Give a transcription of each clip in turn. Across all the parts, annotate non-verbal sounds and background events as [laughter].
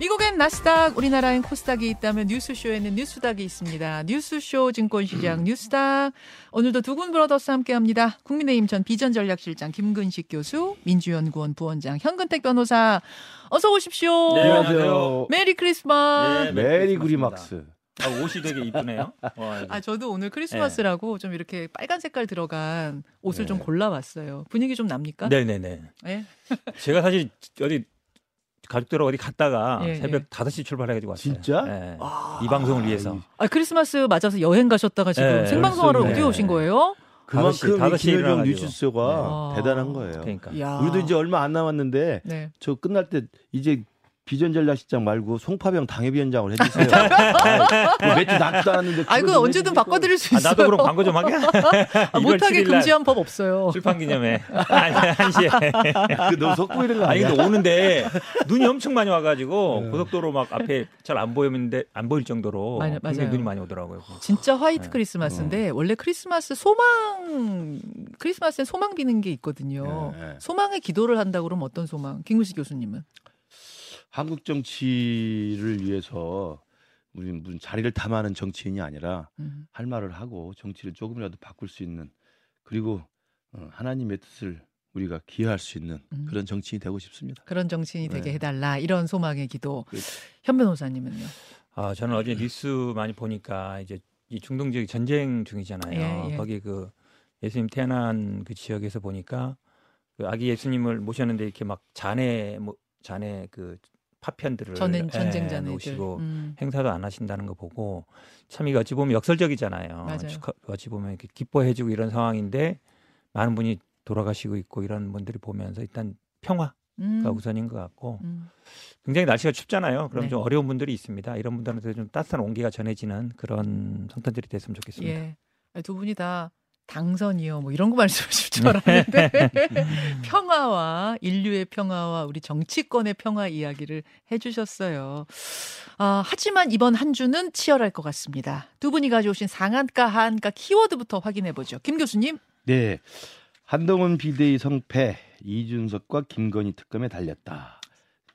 미국엔 나스닥, 우리나라엔 코스닥이 있다면 뉴스쇼에는 뉴스닥이 있습니다. 뉴스쇼 증권시장 뉴스닥. 오늘도 투근 브라더스 함께 합니다. 국민의힘 전 비전전략실장 김근식 교수, 민주연구원 부원장 현근택 변호사. 어서 오십시오. 네, 안녕하세요. Merry Christmas. 네, Merry Christmas. 아, 옷이 되게 이쁘네요. 와, 아, 저도 오늘 크리스마스라고 좀 이렇게 빨간 색깔 들어간 옷을 좀 골라왔어요. 분위기 좀 납니까? 네네네. 네. 제가 사실 어디 가족들하고 어디 갔다가 예, 새벽 예. 5시 출발해가지고 왔어요. 진짜? 네. 아. 이 방송을 위해서. 아, 크리스마스 맞아서 여행 가셨다가 지금 네, 생방송하러 어디 네. 오신 거예요? 그만큼 다섯 이 시에 김효정 일어나가지고. 뉴스쇼가 아. 대단한 거예요. 그러니까. 야. 우리도 이제 얼마 안 남았는데 네. 저 끝날 때 이제 비전전략실장 말고 송파병 당협위원장을 해주세요. 아, 몇주 낫지도 않았는데. 아, 이거 좀 언제든. 바꿔드릴 수 아, 있어요. 나도 그럼 광고 좀 하게? 아, 1월 못하게 7일 날 금지한 법 없어요. 출판 기념회. 아니, 한 시에. 그 너무 속고 이런 거 아니, 아니야? 근데 오는데 눈이 엄청 많이 와가지고 네. 고속도로 막 앞에 잘 안 보이는데 안 보일 정도로 많이- 굉장히 맞아요. 눈이 많이 오더라고요. 진짜 화이트 네. 크리스마스인데 원래 크리스마스 소망 크리스마스엔 소망 비는 게 있거든요. 네, 네. 소망의 기도를 한다 그러면 어떤 소망? 김구식 교수님은 한국 정치를 위해서 우리 무슨 자리를 탐하는 정치인이 아니라 음. 할 말을 하고 정치를 조금이라도 바꿀 수 있는 그리고 어, 하나님의 뜻을 우리가 기여할 수 있는 음. 그런 정치인이 되고 싶습니다. 그런 정치인이 되게 네. 해달라 이런 소망의 기도. 그렇죠. 현 변호사님은요? 아, 저는 어제 뉴스 많이 보니까 이제 이 중동 지역 전쟁 중이잖아요. 예, 예. 거기 그 예수님 태어난 그 지역에서 보니까 그 아기 예수님을 모셨는데 이렇게 막 잔해 뭐 잔해 그 파편들을 전엔 예, 전쟁 자네들. 놓으시고 음. 행사도 안 하신다는 거 보고 참 이거 어찌 보면 역설적이잖아요. 맞아요. 축하, 어찌 보면 이렇게 기뻐해주고 이런 상황인데 많은 분이 돌아가시고 있고 이런 분들이 보면서 일단 평화가 음. 우선인 것 같고 음. 굉장히 날씨가 춥잖아요. 그럼 네. 좀 어려운 분들이 있습니다. 이런 분들한테 좀 따뜻한 온기가 전해지는 그런 성탄절이 됐으면 좋겠습니다. 예. 두 분이 다 당선이요. 뭐 이런 거 말씀하실 줄 알았는데 [laughs] 평화와 인류의 평화와 우리 정치권의 평화 이야기를 해주셨어요. 아, 하지만 이번 한 주는 치열할 것 같습니다. 두 분이 가져오신 상한가 하한가 키워드부터 확인해 보죠. 김 교수님. 네. 한동훈 비대위 성패 이준석과 김건희 특검에 달렸다.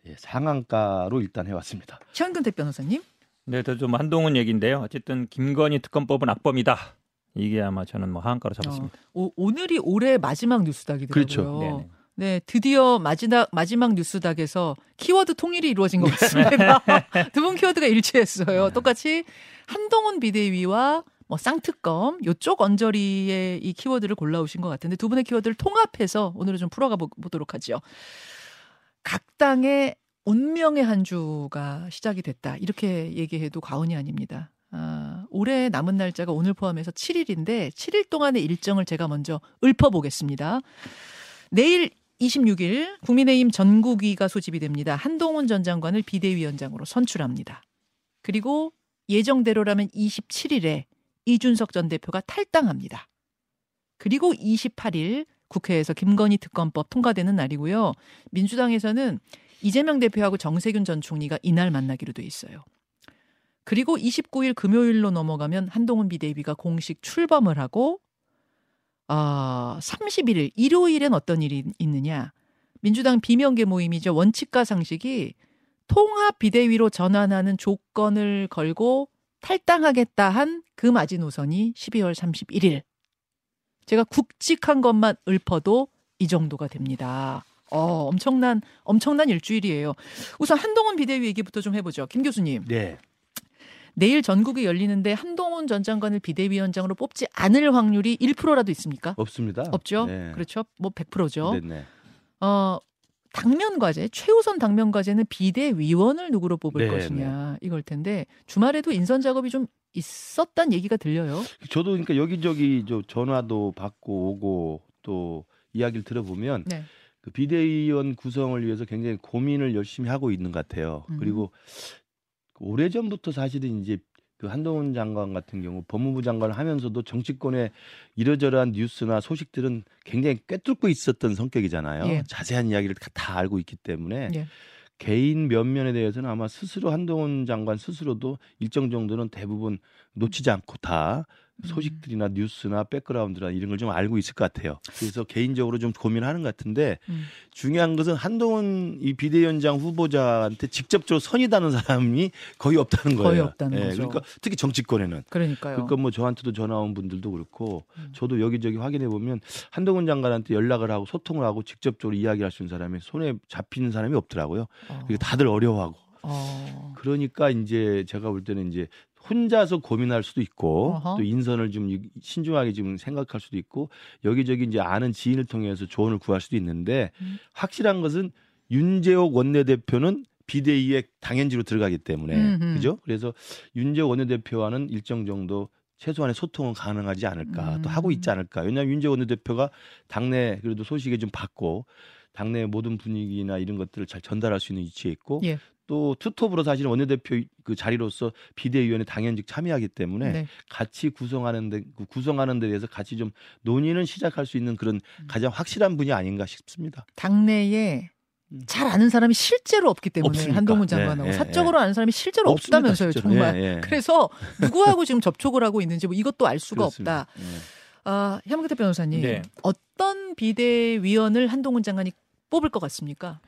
예, 상한가로 일단 해왔습니다. 현근택 변호사님. 네, 저좀 한동훈 얘기인데요. 어쨌든 김건희 특검법은 악범이다. 이게 아마 저는 뭐 하한가로 잡았습니다. 오, 오늘이 올해 마지막 뉴스닥이더라고요. 그렇죠. 네네. 네, 드디어 마지막, 마지막 뉴스닥에서 키워드 통일이 이루어진 것 같습니다. [laughs] 두 분 키워드가 일치했어요. 똑같이 한동훈 비대위와 뭐 쌍특검 요쪽 언저리의 이 키워드를 골라오신 것 같은데 두 분의 키워드를 통합해서 오늘은 좀 풀어가 보- 보도록 하죠. 각 당의 운명의 한 주가 시작이 됐다. 이렇게 얘기해도 과언이 아닙니다. 아, 올해 남은 날짜가 오늘 포함해서 7일인데 7일 동안의 일정을 제가 먼저 읊어보겠습니다. 내일 26일 국민의힘 전국위가 소집이 됩니다. 한동훈 전 장관을 비대위원장으로 선출합니다. 그리고 예정대로라면 27일에 이준석 전 대표가 탈당합니다. 그리고 28일 국회에서 김건희 특검법 통과되는 날이고요. 민주당에서는 이재명 대표하고 정세균 전 총리가 이날 만나기로 돼 있어요. 그리고 29일 금요일로 넘어가면 한동훈 비대위가 공식 출범을 하고 아, 31일 일요일엔 어떤 일이 있느냐? 민주당 비명계 모임이죠. 원칙과 상식이 통합 비대위로 전환하는 조건을 걸고 탈당하겠다 한 그 마지노선이 12월 31일. 제가 굵직한 것만 읊어도 이 정도가 됩니다. 어, 엄청난 엄청난 일주일이에요. 우선 한동훈 비대위 얘기부터 좀 해보죠. 김 교수님. 네. 내일 전국이 열리는데 한동훈 전 장관을 비대위원장으로 뽑지 않을 확률이 1%라도 있습니까? 없습니다. 없죠. 네. 그렇죠. 뭐 100%죠. 네, 네. 어, 당면 과제, 최우선 당면 과제는 비대위원을 누구로 뽑을 네, 것이냐 이걸 텐데 주말에도 인선 작업이 좀 있었단 얘기가 들려요. 저도 그러니까 여기저기 저 전화도 받고 오고 또 이야기를 들어보면 네. 그 비대위원 구성을 위해서 굉장히 고민을 열심히 하고 있는 것 같아요. 음. 그리고 오래 전부터 사실은 이제 그 한동훈 장관 같은 경우 법무부 장관을 하면서도 정치권의 이러저러한 뉴스나 소식들은 굉장히 꿰뚫고 있었던 성격이잖아요. 예. 자세한 이야기를 다- 다 알고 있기 때문에 예. 개인 면면에 대해서는 아마 스스로 한동훈 장관 스스로도 일정 정도는 대부분 놓치지 않고 다 소식들이나 뉴스나 백그라운드나 이런 걸 좀 알고 있을 것 같아요. 그래서 개인적으로 좀 고민하는 것 같은데 음. 중요한 것은 한동훈 이 비대위원장 후보자한테 직접적으로 선이 닿는 사람이 거의 없다는 거예요. 거의 없다는 예, 거죠. 그러니까 특히 정치권에는. 그러니까요. 그러니까 뭐 저한테도 전화 온 분들도 그렇고 음. 저도 여기저기 확인해 보면 한동훈 장관한테 연락을 하고 소통을 하고 직접적으로 이야기할 수 있는 사람이 손에 잡히는 사람이 없더라고요. 어. 그리고 다들 어려워하고. 어. 그러니까 이제 제가 볼 때는 이제 혼자서 고민할 수도 있고 어허. 또 인선을 좀 신중하게 좀 생각할 수도 있고 여기저기 이제 아는 지인을 통해서 조언을 구할 수도 있는데 음. 확실한 것은 윤재옥 원내대표는 비대위에 당연지로 들어가기 때문에 음흠. 그죠? 그래서 윤재옥 원내대표와는 일정 정도 최소한의 소통은 가능하지 않을까 또 하고 있지 음. 않을까 왜냐하면 윤재옥 원내대표가 당내 그래도 소식에 좀 받고 당내 모든 분위기나 이런 것들을 잘 전달할 수 있는 위치에 있고 예. 또 투톱으로 사실은 원내대표 그 자리로서 비대위원회 당연직 참여하기 때문에 네. 같이 구성하는 데그 구성하는 데 대해서 같이 좀 논의는 시작할 수 있는 그런 음. 가장 확실한 분이 아닌가 싶습니다. 당내에 음. 잘 아는 사람이 실제로 없기 때문에 없으니까. 한동훈 네, 장관하고 네, 사적으로 아는 사람이 실제로 없습니다, 없다면서요, 실제로. 정말. 예, 예. 그래서 누구하고 지금 접촉을 하고 있는지 뭐 이것도 알 수가 그렇습니다. 없다. 예. 아, 현근태 변호사님, 네. 어떤 비대위원을 한동훈 장관이 뽑을 것 같습니까?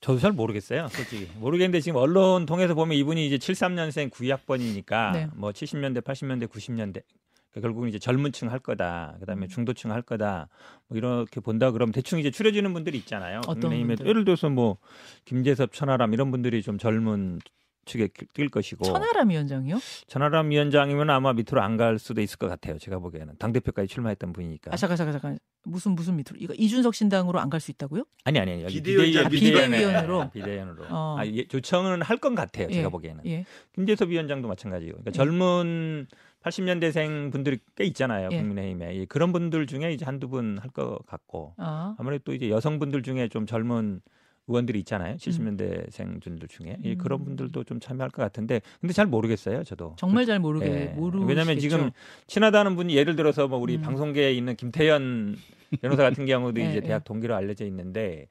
저도 잘 모르겠어요, 솔직히. 모르겠는데 지금 언론 통해서 보면 이분이 이제 73년생 9학번이니까 네. 뭐 70년대, 80년대, 90년대 그러니까 결국은 이제 젊은층 할 거다. 그다음에 음. 중도층 할 거다. 뭐 이렇게 본다 그러면 대충 이제 추려지는 분들이 있잖아요. 어떤 분들? 예를 들어서 뭐 김재섭, 천하람 이런 분들이 좀 젊은 측에 뛸 것이고 천하람 위원장이요? 천하람 위원장이면 아마 밑으로 안 갈 수도 있을 것 같아요. 제가 보기에는 당 대표까지 출마했던 분이니까. 아 잠깐 잠깐 잠깐 무슨 무슨 밑으로 이거 이준석 신당으로 안 갈 수 있다고요? 아니 아니 아니 비대위원, 비대위원, 비대위원으로? 비대위원으로 어. 아, 예, 조청은 할것 같아요. 제가 예. 보기에는 예. 김재섭 위원장도 마찬가지고 그러니까 예. 젊은 80년대생 분들이 꽤 있잖아요. 예. 국민의힘에 예, 그런 분들 중에 이제 한두 분 할 것 같고 아. 아무래도 또 이제 여성분들 중에 좀 젊은 의원들이 있잖아요. 70년대생 분들 중에 예, 음. 그런 분들도 좀 참여할 것 같은데 근데 잘 모르겠어요. 저도 정말 잘 모르게 예. 모르. 왜냐하면 지금 친하다는 분이 예를 들어서 뭐 우리 음. 방송계에 있는 김태현 변호사 같은 경우도 [laughs] 예, 이제 예. 대학 동기로 알려져 있는데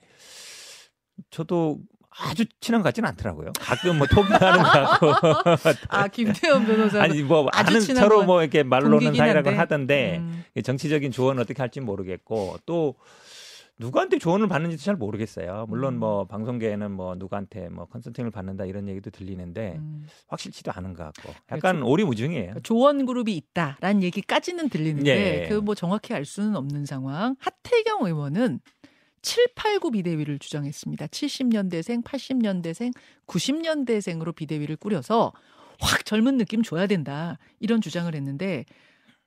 저도 아주 친한 것 같지는 않더라고요. 가끔 뭐 톡하는 것 같고 [laughs] 아 김태현 변호사 아니 뭐 아는 서로 건뭐 이렇게 말로는 사이라고 한데. 하던데 음. 정치적인 조언을 어떻게 할지 모르겠고 또 누구한테 조언을 받는지도 잘 모르겠어요. 물론 음. 뭐 방송계에는 뭐 누구한테 뭐 컨설팅을 받는다 이런 얘기도 들리는데 음. 확실치도 않은 것 같고 약간 그렇죠. 오리무중이에요. 그러니까 조언 그룹이 있다라는 얘기까지는 들리는데 예. 그뭐 정확히 알 수는 없는 상황. 하태경 의원은 7, 8, 9 비대위를 주장했습니다. 70년대생, 80년대생, 90년대생으로 비대위를 꾸려서 확 젊은 느낌 줘야 된다. 이런 주장을 했는데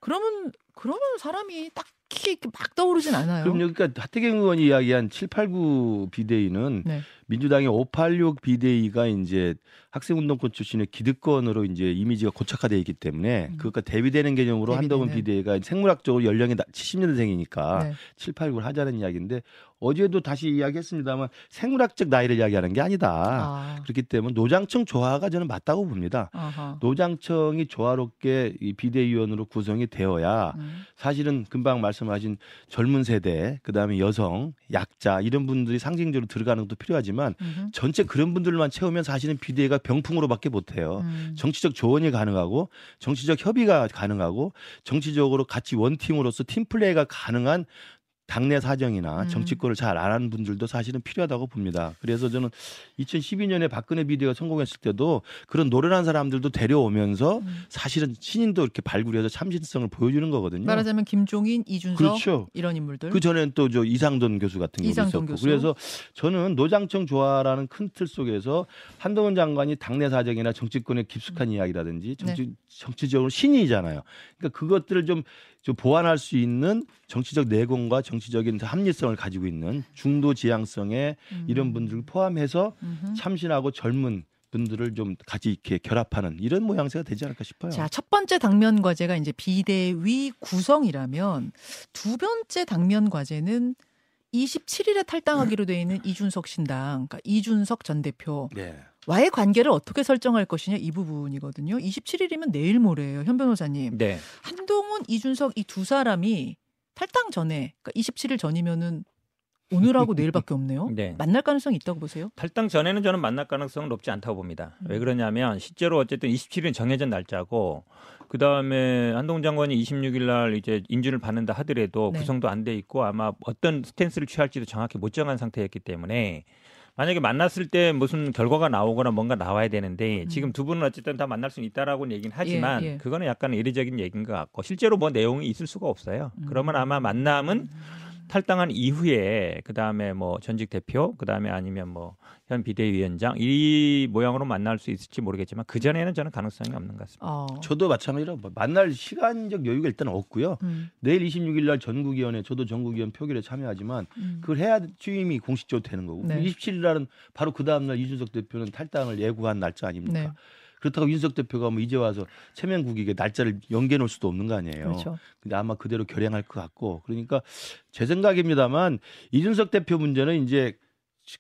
그러면 그러면 사람이 딱 히 이렇게 막 떠오르진 않아요. 그럼 여기가 하태경 의원이 이야기한 7, 8, 9 비대위는 네. 민주당의 586 비대위가 이제 학생운동권 출신의 기득권으로 이제 이미지가 고착화되어 있기 때문에 음. 그것과 대비되는 개념으로 한동훈 대비되는. 비대위가 생물학적으로 연령이 70년대생이니까 네. 7, 8, 9를 하자는 이야기인데 어제도 다시 이야기했습니다만 생물학적 나이를 이야기하는 게 아니다. 아. 그렇기 때문에 노장청 조화가 저는 맞다고 봅니다. 아하. 노장청이 조화롭게 이 비대위원으로 구성이 되어야 음. 사실은 금방 말씀 하신 젊은 세대, 그 다음에 여성, 약자 이런 분들이 상징적으로 들어가는 것도 필요하지만 음흠. 전체 그런 분들만 채우면 사실은 비대위가 병풍으로밖에 못 해요. 음. 정치적 조언이 가능하고 정치적 협의가 가능하고 정치적으로 같이 원팀으로서 팀 플레이가 가능한 당내 사정이나 음. 정치권을 잘 아는 분들도 사실은 필요하다고 봅니다. 그래서 저는 2012년에 박근혜 비대가 성공했을 때도 그런 노련한 사람들도 데려오면서 음. 사실은 신인도 이렇게 발굴해서 참신성을 보여주는 거거든요. 말하자면 김종인, 이준석 그렇죠. 이런 인물들. 그 전엔 또 저 이상돈 교수 같은 경우도 있었고 교수. 그래서 저는 노장청 조화라는 큰 틀 속에서 한동훈 장관이 당내 사정이나 정치권의 깊숙한 음. 이야기라든지 정치 네. 정치적으로 신이잖아요. 그러니까 그것들을 좀, 좀 보완할 수 있는 정치적 내공과 정치 적인 합리성을 가지고 있는 중도 지향성의 음. 이런 분들을 포함해서 음흠. 참신하고 젊은 분들을 좀 같이 이렇게 결합하는 이런 모양새가 되지 않을까 싶어요. 자, 첫 번째 당면 과제가 이제 비대위 구성이라면 두 번째 당면 과제는 27일에 탈당하기로 돼 있는 이준석 신당, 그러니까 이준석 전 대표. 네. 와의 관계를 어떻게 설정할 것이냐 이 부분이거든요. 27일이면 내일 모레예요, 현 변호사님. 네. 한동훈, 이준석 이 두 사람이 탈당 전에, 그러니까 27일 전이면은 오늘하고 내일밖에 없네요. [laughs] 네. 만날 가능성이 있다고 보세요? 탈당 전에는 저는 만날 가능성은 높지 않다고 봅니다. 왜 그러냐면 실제로 어쨌든 27일은 정해진 날짜고 그 다음에 한동훈 장관이 26일 날 이제 인준을 받는다 하더라도 네. 구성도 안 돼 있고 아마 어떤 스탠스를 취할지도 정확히 못 정한 상태였기 때문에 만약에 만났을 때 무슨 결과가 나오거나 뭔가 나와야 되는데 음. 지금 두 분은 어쨌든 다 만날 수는 있다라고는 얘기는 하지만 예, 예. 그거는 약간 이례적인 얘기인 것 같고 실제로 뭐 내용이 있을 수가 없어요. 음. 그러면 아마 만남은 탈당한 이후에 그 다음에 뭐 전직 대표 그 다음에 아니면 뭐 현 비대위원장 이 모양으로 만날 수 있을지 모르겠지만 그 전에는 저는 가능성이 없는 것 같습니다. 어. 저도 마찬가지로 뭐 만날 시간적 여유가 일단 없고요. 음, 내일 26일 날 전국위원회 저도 전국위원 표결에 참여하지만 음. 그걸 해야 취임이 공식적으로 되는 거고 네. 27일 날은 바로 그 다음 날 이준석 대표는 탈당을 예고한 날짜 아닙니까? 네. 그렇다고 윤석 대표가 뭐 이제 와서 체면국익에 날짜를 연기해 놓을 수도 없는 거 아니에요. 그렇죠. 근데 아마 그대로 결행할 것 같고 그러니까 제 생각입니다만 이준석 대표 문제는 이제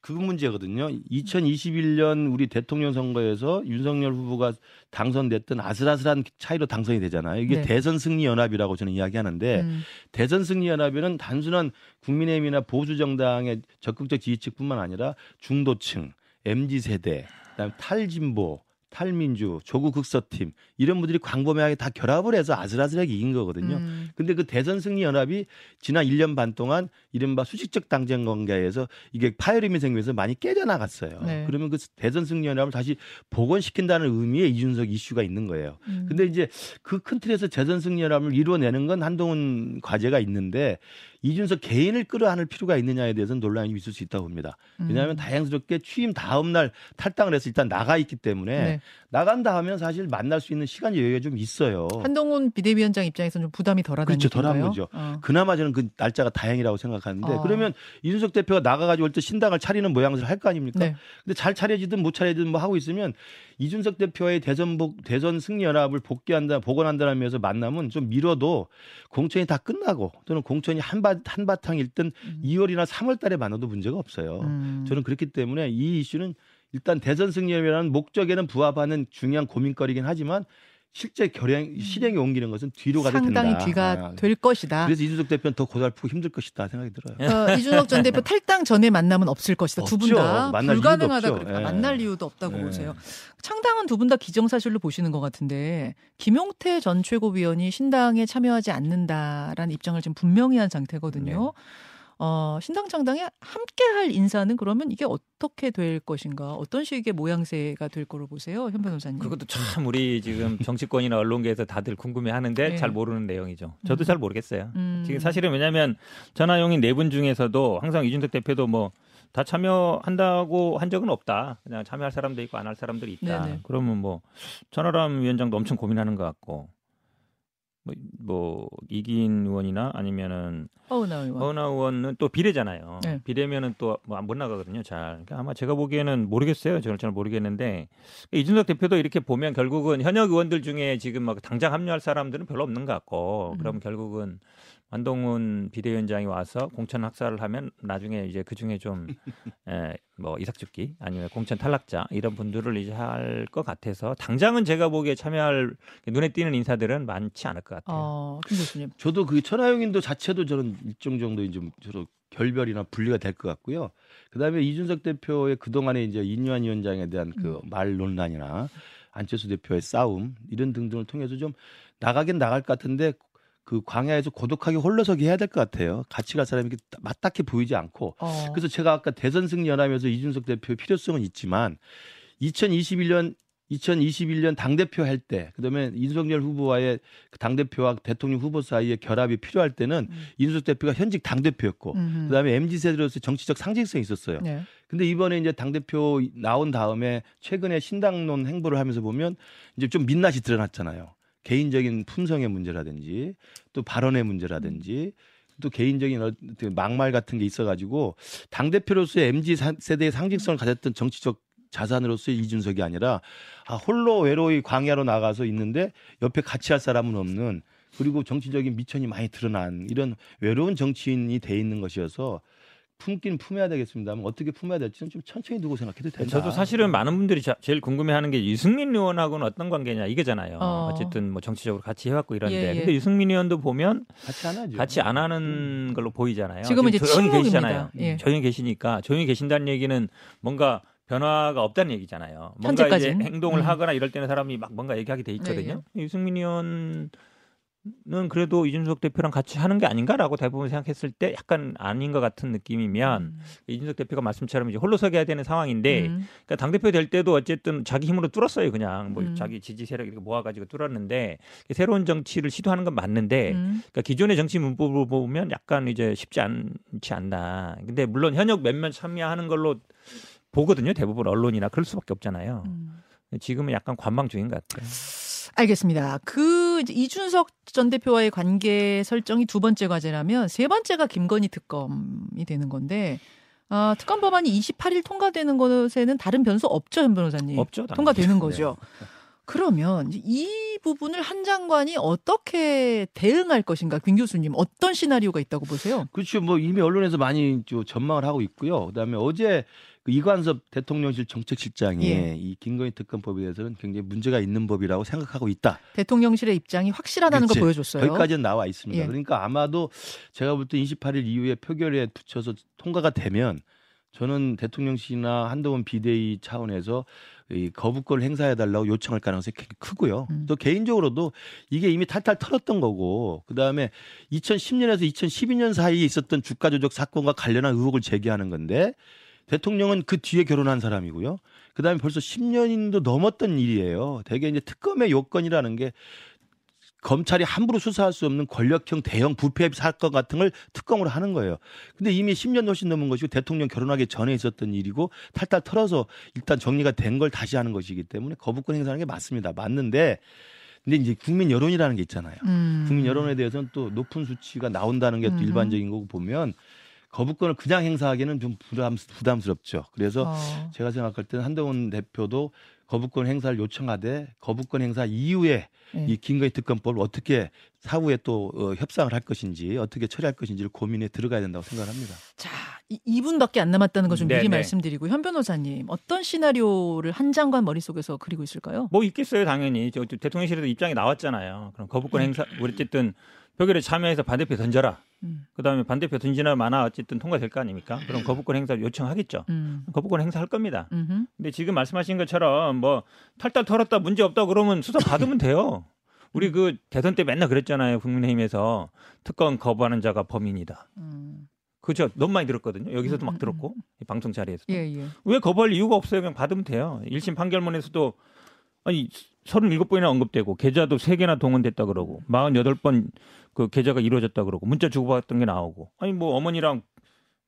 그 문제거든요. 2021년 우리 대통령 선거에서 윤석열 후보가 당선됐던 아슬아슬한 차이로 당선이 되잖아요. 이게 네. 대선 승리 연합이라고 저는 이야기하는데 음, 대선 승리 연합에는 단순한 국민의힘이나 보수 정당의 적극적 지지층뿐만 아니라 중도층, MZ 세대, 그다음에 탈진보, 탈민주, 조국 극서팀 이런 분들이 광범위하게 다 결합을 해서 아슬아슬하게 이긴 거거든요. 음, 근데 그 대선 승리 연합이 지난 1년 반 동안 이른바 수직적 당정 관계에서 이게 파열음이 생기면서 많이 깨져 나갔어요. 네. 그러면 그 대선 승리 연합을 다시 복원시킨다는 의미의 이준석 이슈가 있는 거예요. 음. 근데 이제 그 큰 틀에서 대선 승리 연합을 이루어내는 건 한동훈 과제가 있는데 이준석 개인을 끌어안을 필요가 있느냐에 대해서는 논란이 있을 수 있다고 봅니다. 왜냐하면 음. 다행스럽게 취임 다음 날 탈당을 해서 일단 나가 있기 때문에 네. 나간다 하면 사실 만날 수 있는 시간 여유가 좀 있어요. 한동훈 비대위원장 입장에서는 좀 부담이 덜하다는 그렇죠, 덜한? 거죠. 어. 그나마 저는 그 날짜가 다행이라고 생각하는데 어. 그러면 이준석 대표가 나가가지고 올때 신당을 차리는 모양새를 할거 아닙니까? 네. 근데 잘 차려지든 못 차려지든 뭐 하고 있으면 이준석 대표의 대선 복 대선 승리 연합을 복귀한다 복원한다는 면에서 만남은 좀 미뤄도 공천이 다 끝나고 또는 공천이 한바 한바탕일 땐 음. 2월이나 3월달에 만나도 문제가 없어요. 음. 저는 그렇기 때문에 이 이슈는 일단 대선 승리라는 목적에는 부합하는 중요한 고민거리긴 하지만 실제 결행 실행에 옮기는 것은 뒤로 가도 된다. 상당히 뒤가 아, 될 것이다. 그래서 이준석 대표는 더 고달프고 힘들 것이다 생각이 들어요. 어, 이준석 전 대표 [laughs] 탈당 전에 만남은 없을 것이다. 두 분. 다 불가능하다. 그러니까 예. 만날 이유도 없다고 예. 보세요. 창당은 두 분 다 기정사실로 보시는 것 같은데 김용태 전 최고위원이 신당에 참여하지 않는다라는 입장을 지금 분명히 한 상태거든요. 네. 어, 신당 창당에 함께 할 인사는 그러면 이게 어떻게 될 것인가? 어떤 식의 모양새가 될 거로 보세요, 현 변호사님? 그것도 참 우리 지금 정치권이나 언론계에서 다들 궁금해하는데 네. 잘 모르는 내용이죠. 저도 음. 잘 모르겠어요. 음. 지금 사실은 왜냐하면 전화용인 네 분 중에서도 항상 이준석 대표도 뭐다 참여한다고 한 적은 없다. 그냥 참여할 사람도 있고 안 할 사람들이 있다. 네네. 그러면 뭐 천하람 위원장도 엄청 고민하는 것 같고 뭐, 뭐 이긴 의원이나 아니면은 어은하 의원. 허은하 의원은 또 비례잖아요. 네. 비례면은 또 뭐 못 나가거든요. 잘. 그러니까 아마 제가 보기에는 모르겠어요. 저는 잘 모르겠는데 이준석 대표도 이렇게 보면 결국은 현역 의원들 중에 지금 막 당장 합류할 사람들은 별로 없는 것 같고 음. 그럼 결국은 완동훈 비대위원장이 와서 공천 학살을 하면 나중에 이제 그 중에 좀뭐 [laughs] 이삭죽기 아니면 공천 탈락자 이런 분들을 이제 할 것 같아서 당장은 제가 보기에 참여할 눈에 띄는 인사들은 많지 않을 것 같아요. 어, 김 교수님. 저도 그 천하용인도 자체도 저는 일정 정도 이제 저도 결별이나 분리가 될 것 같고요. 그다음에 이준석 대표의 그 동안에 이제 인유한 위원장에 대한 그 말 논란이나 안철수 대표의 싸움 이런 등등을 통해서 좀 나가긴 나갈 것 같은데 그 광야에서 고독하게 홀로서기 해야 될 것 같아요. 같이 갈 사람이 이렇게 맞닥게 보이지 않고 어. 그래서 제가 아까 대선 승리 연합에서 이준석 대표의 필요성은 있지만 2021년 2021년 당 대표 할 때, 그 다음에 윤석열 후보와의 그당 대표와 대통령 후보 사이의 결합이 필요할 때는 음. 이준석 대표가 현직 당 대표였고, 음흠. 그다음에 mz 세대로서 정치적 상징성이 있었어요. 네. 근데 이번에 이제 당 대표 나온 다음에 최근에 신당론 행보를 하면서 보면 이제 좀 민낯이 드러났잖아요. 개인적인 품성의 문제라든지 또 발언의 문제라든지 또 개인적인 어떤 막말 같은 게 있어가지고 당 대표로서의 mz 사- 세대의 상징성을 가졌던 정치적 자산으로서의 이준석이 아니라 아, 홀로 외로이 광야로 나가서 있는데 옆에 같이 할 사람은 없는 그리고 정치적인 미천이 많이 드러난 이런 외로운 정치인이 돼 있는 것이어서 품긴 품어야 되겠습니다만 어떻게 품어야 될지는 좀 천천히 두고 생각해도 된다. 저도 사실은 많은 분들이 자, 제일 궁금해하는 게 유승민 의원하고는 어떤 관계냐 이거잖아요. 어. 어. 쨌든뭐 정치적으로 같이 해왔고 이런데, 예, 예. 근데 유승민 의원도 보면 같이 안 하죠. 같이 안 하는 걸로 보이잖아요. 지금은 지금 이제 조용히 침묵입니다. 계시잖아요. 예. 조용히 계시니까 조용히 계신다는 얘기는 뭔가 변화가 없다는 얘기잖아요. 뭔가 현재까지는. 이제 행동을 음. 하거나 이럴 때는 사람이 막 뭔가 얘기하게 돼 있거든요. 유승민 의원 은 그래도 이준석 대표랑 같이 하는 게 아닌가라고 대부분 생각했을 때 약간 아닌 것 같은 느낌이면 음. 이준석 대표가 말씀처럼 이제 홀로 서게 해야 되는 상황인데 음. 그러니까 당 대표 될 때도 어쨌든 자기 힘으로 뚫었어요. 그냥 뭐 음. 자기 지지 세력 이렇게 모아가지고 뚫었는데 새로운 정치를 시도하는 건 맞는데 음. 그러니까 기존의 정치 문법을 보면 약간 이제 쉽지 않지 않나. 근데 물론 현역 몇몇 참여하는 걸로 보거든요. 대부분 언론이나 그럴 수밖에 없잖아요. 음. 지금은 약간 관망 중인 것 같아요. 알겠습니다. 그 이준석 전 대표와의 관계 설정이 두 번째 과제라면 세 번째가 김건희 특검이 되는 건데 아, 특검 법안이 28일 통과되는 것에는 다른 변수 없죠, 현 변호사님. 없죠. 당연히. 통과되는 거죠. 그러면 이제 이 부분을 한 장관이 어떻게 대응할 것인가, 김 교수님 어떤 시나리오가 있다고 보세요? 그렇죠. 뭐 이미 언론에서 많이 저 전망을 하고 있고요. 그다음에 어제 그 이관섭 대통령실 정책실장이 예. 이 김건희 특검법에 대해서는 굉장히 문제가 있는 법이라고 생각하고 있다. 대통령실의 입장이 확실하다는 그치. 걸 보여줬어요. 거기까지는 나와 있습니다. 예. 그러니까 아마도 제가 볼 때 28일 이후에 표결에 붙여서 통과가 되면 저는 대통령실이나 한동훈 비대위 차원에서 이 거부권을 행사해 달라고 요청할 가능성이 굉장히 크고요. 음. 또 개인적으로도 이게 이미 탈탈 털었던 거고 그 다음에 2010년에서 2012년 사이에 있었던 주가 조작 사건과 관련한 의혹을 제기하는 건데 대통령은 그 뒤에 결혼한 사람이고요. 그다음에 벌써 10년도 넘었던 일이에요. 대개 이제 특검의 요건이라는 게 검찰이 함부로 수사할 수 없는 권력형 대형 부패 사건 같은 걸 특검으로 하는 거예요. 근데 이미 10년 훨씬 넘은 것이고 대통령 결혼하기 전에 있었던 일이고 탈탈 털어서 일단 정리가 된 걸 다시 하는 것이기 때문에 거부권 행사하는 게 맞습니다. 맞는데 근데 이제 국민 여론이라는 게 있잖아요. 음. 국민 여론에 대해서는 또 높은 수치가 나온다는 게또 음흠. 일반적인 거고 보면 거부권을 그냥 행사하기는 좀 부담, 부담스럽죠. 그래서 어. 제가 생각할 때는 한동훈 대표도 거부권 행사를 요청하되 거부권 행사 이후에 네. 이 김건희 특검법을 어떻게 사후에 또 어, 협상을 할 것인지 어떻게 처리할 것인지를 고민에 들어가야 된다고 생각합니다. 자, 이, 2분밖에 안 남았다는 거좀 네, 미리 네. 말씀드리고 현 변호사님 어떤 시나리오를 한 장관 머릿속에서 그리고 있을까요? 뭐 있겠어요, 당연히. 저 대통령실에도 입장이 나왔잖아요. 그럼 거부권 음. 행사, 우리 어쨌든 표결에 참여해서 반대표 던져라. 음. 그다음에 반대표 던지나 마나 어쨌든 통과될 거 아닙니까? 그럼 거부권 행사 요청하겠죠. 음. 거부권 행사할 겁니다. 음흠. 근데 지금 말씀하신 것처럼 뭐 탈탈 털었다 문제 없다 그러면 수사 받으면 [laughs] 돼요. 우리 그 대선 때 맨날 그랬잖아요. 국민의힘에서 특검 거부하는 자가 범인이다. 음. 그죠? 너무 많이 들었거든요. 여기서도 음, 음, 막 들었고 이 방송 자리에서도 예, 예. 왜 거부할 이유가 없어요? 그냥 받으면 돼요. 1심 판결문에서도 아니 37번이나 언급되고 계좌도 3개나 동원됐다 그러고 48번 그 계좌가 이루어졌다 그러고 문자 주고받았던 게 나오고 아니 뭐 어머니랑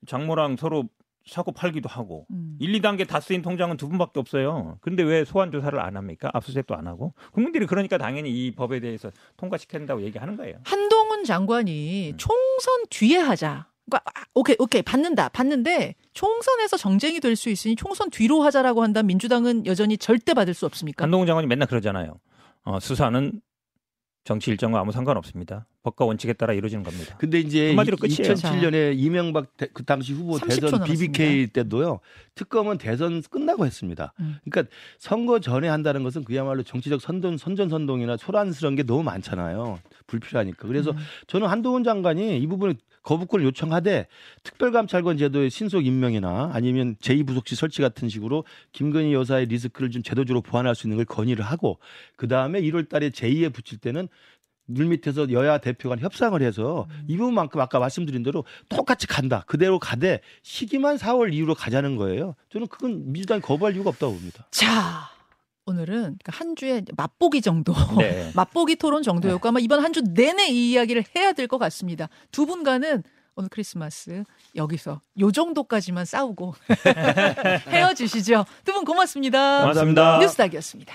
장모랑 서로 사고 팔기도 하고 음. 1, 2단계 다 쓰인 통장은 두 분밖에 없어요. 근데 왜 소환 조사를 안 합니까? 압수수색도 안 하고 국민들이 그러니까 당연히 이 법에 대해서 통과시켜야 된다고 얘기하는 거예요. 한동훈 장관이 음. 총선 뒤에 하자. 그러니까 아, 오케이 오케이 받는다 받는데 총선에서 정쟁이 될 수 있으니 총선 뒤로 하자라고 한다면 민주당은 여전히 절대 받을 수 없습니까? 한동훈 장관이 맨날 그러잖아요. 어, 수사는 정치 일정과 아무 상관 없습니다. 법과 원칙에 따라 이루어지는 겁니다. 근데 이제 한마디로 끝이에요. 2007년에 이명박 대- 그 당시 후보 30초 대선. BBK 때도요. 특검은 대선 끝나고 했습니다. 음. 그러니까 선거 전에 한다는 것은 그야말로 정치적 선전 선전 선동이나 소란스러운 게 너무 많잖아요. 불필요하니까. 그래서 음. 저는 한동훈 장관이 이 부분에 거부권을 요청하되 특별감찰관 제도의 신속 임명이나 아니면 제2부속실 설치 같은 식으로 김건희 여사의 리스크를 좀 제도적으로 보완할 수 있는 걸 건의를 하고 그 다음에 1월 달에 제2에 붙일 때는 물 밑에서 여야 대표 간 협상을 해서 음. 이 부분만큼 아까 말씀드린 대로 똑같이 간다. 그대로 가되 시기만 4월 이후로 가자는 거예요. 저는 그건 민주당이 거부할 이유가 없다고 봅니다. 자 오늘은 그러니까 한 주에 맛보기 정도 [laughs] 네. [laughs] 맛보기 토론 정도였고 아마 이번 한 주 내내 이 이야기를 해야 될 것 같습니다. 두 분과는 오늘 크리스마스 여기서 요 정도까지만 싸우고 [laughs] 헤어지시죠. 두 분 고맙습니다. 고맙습니다. 뉴스닥이었습니다.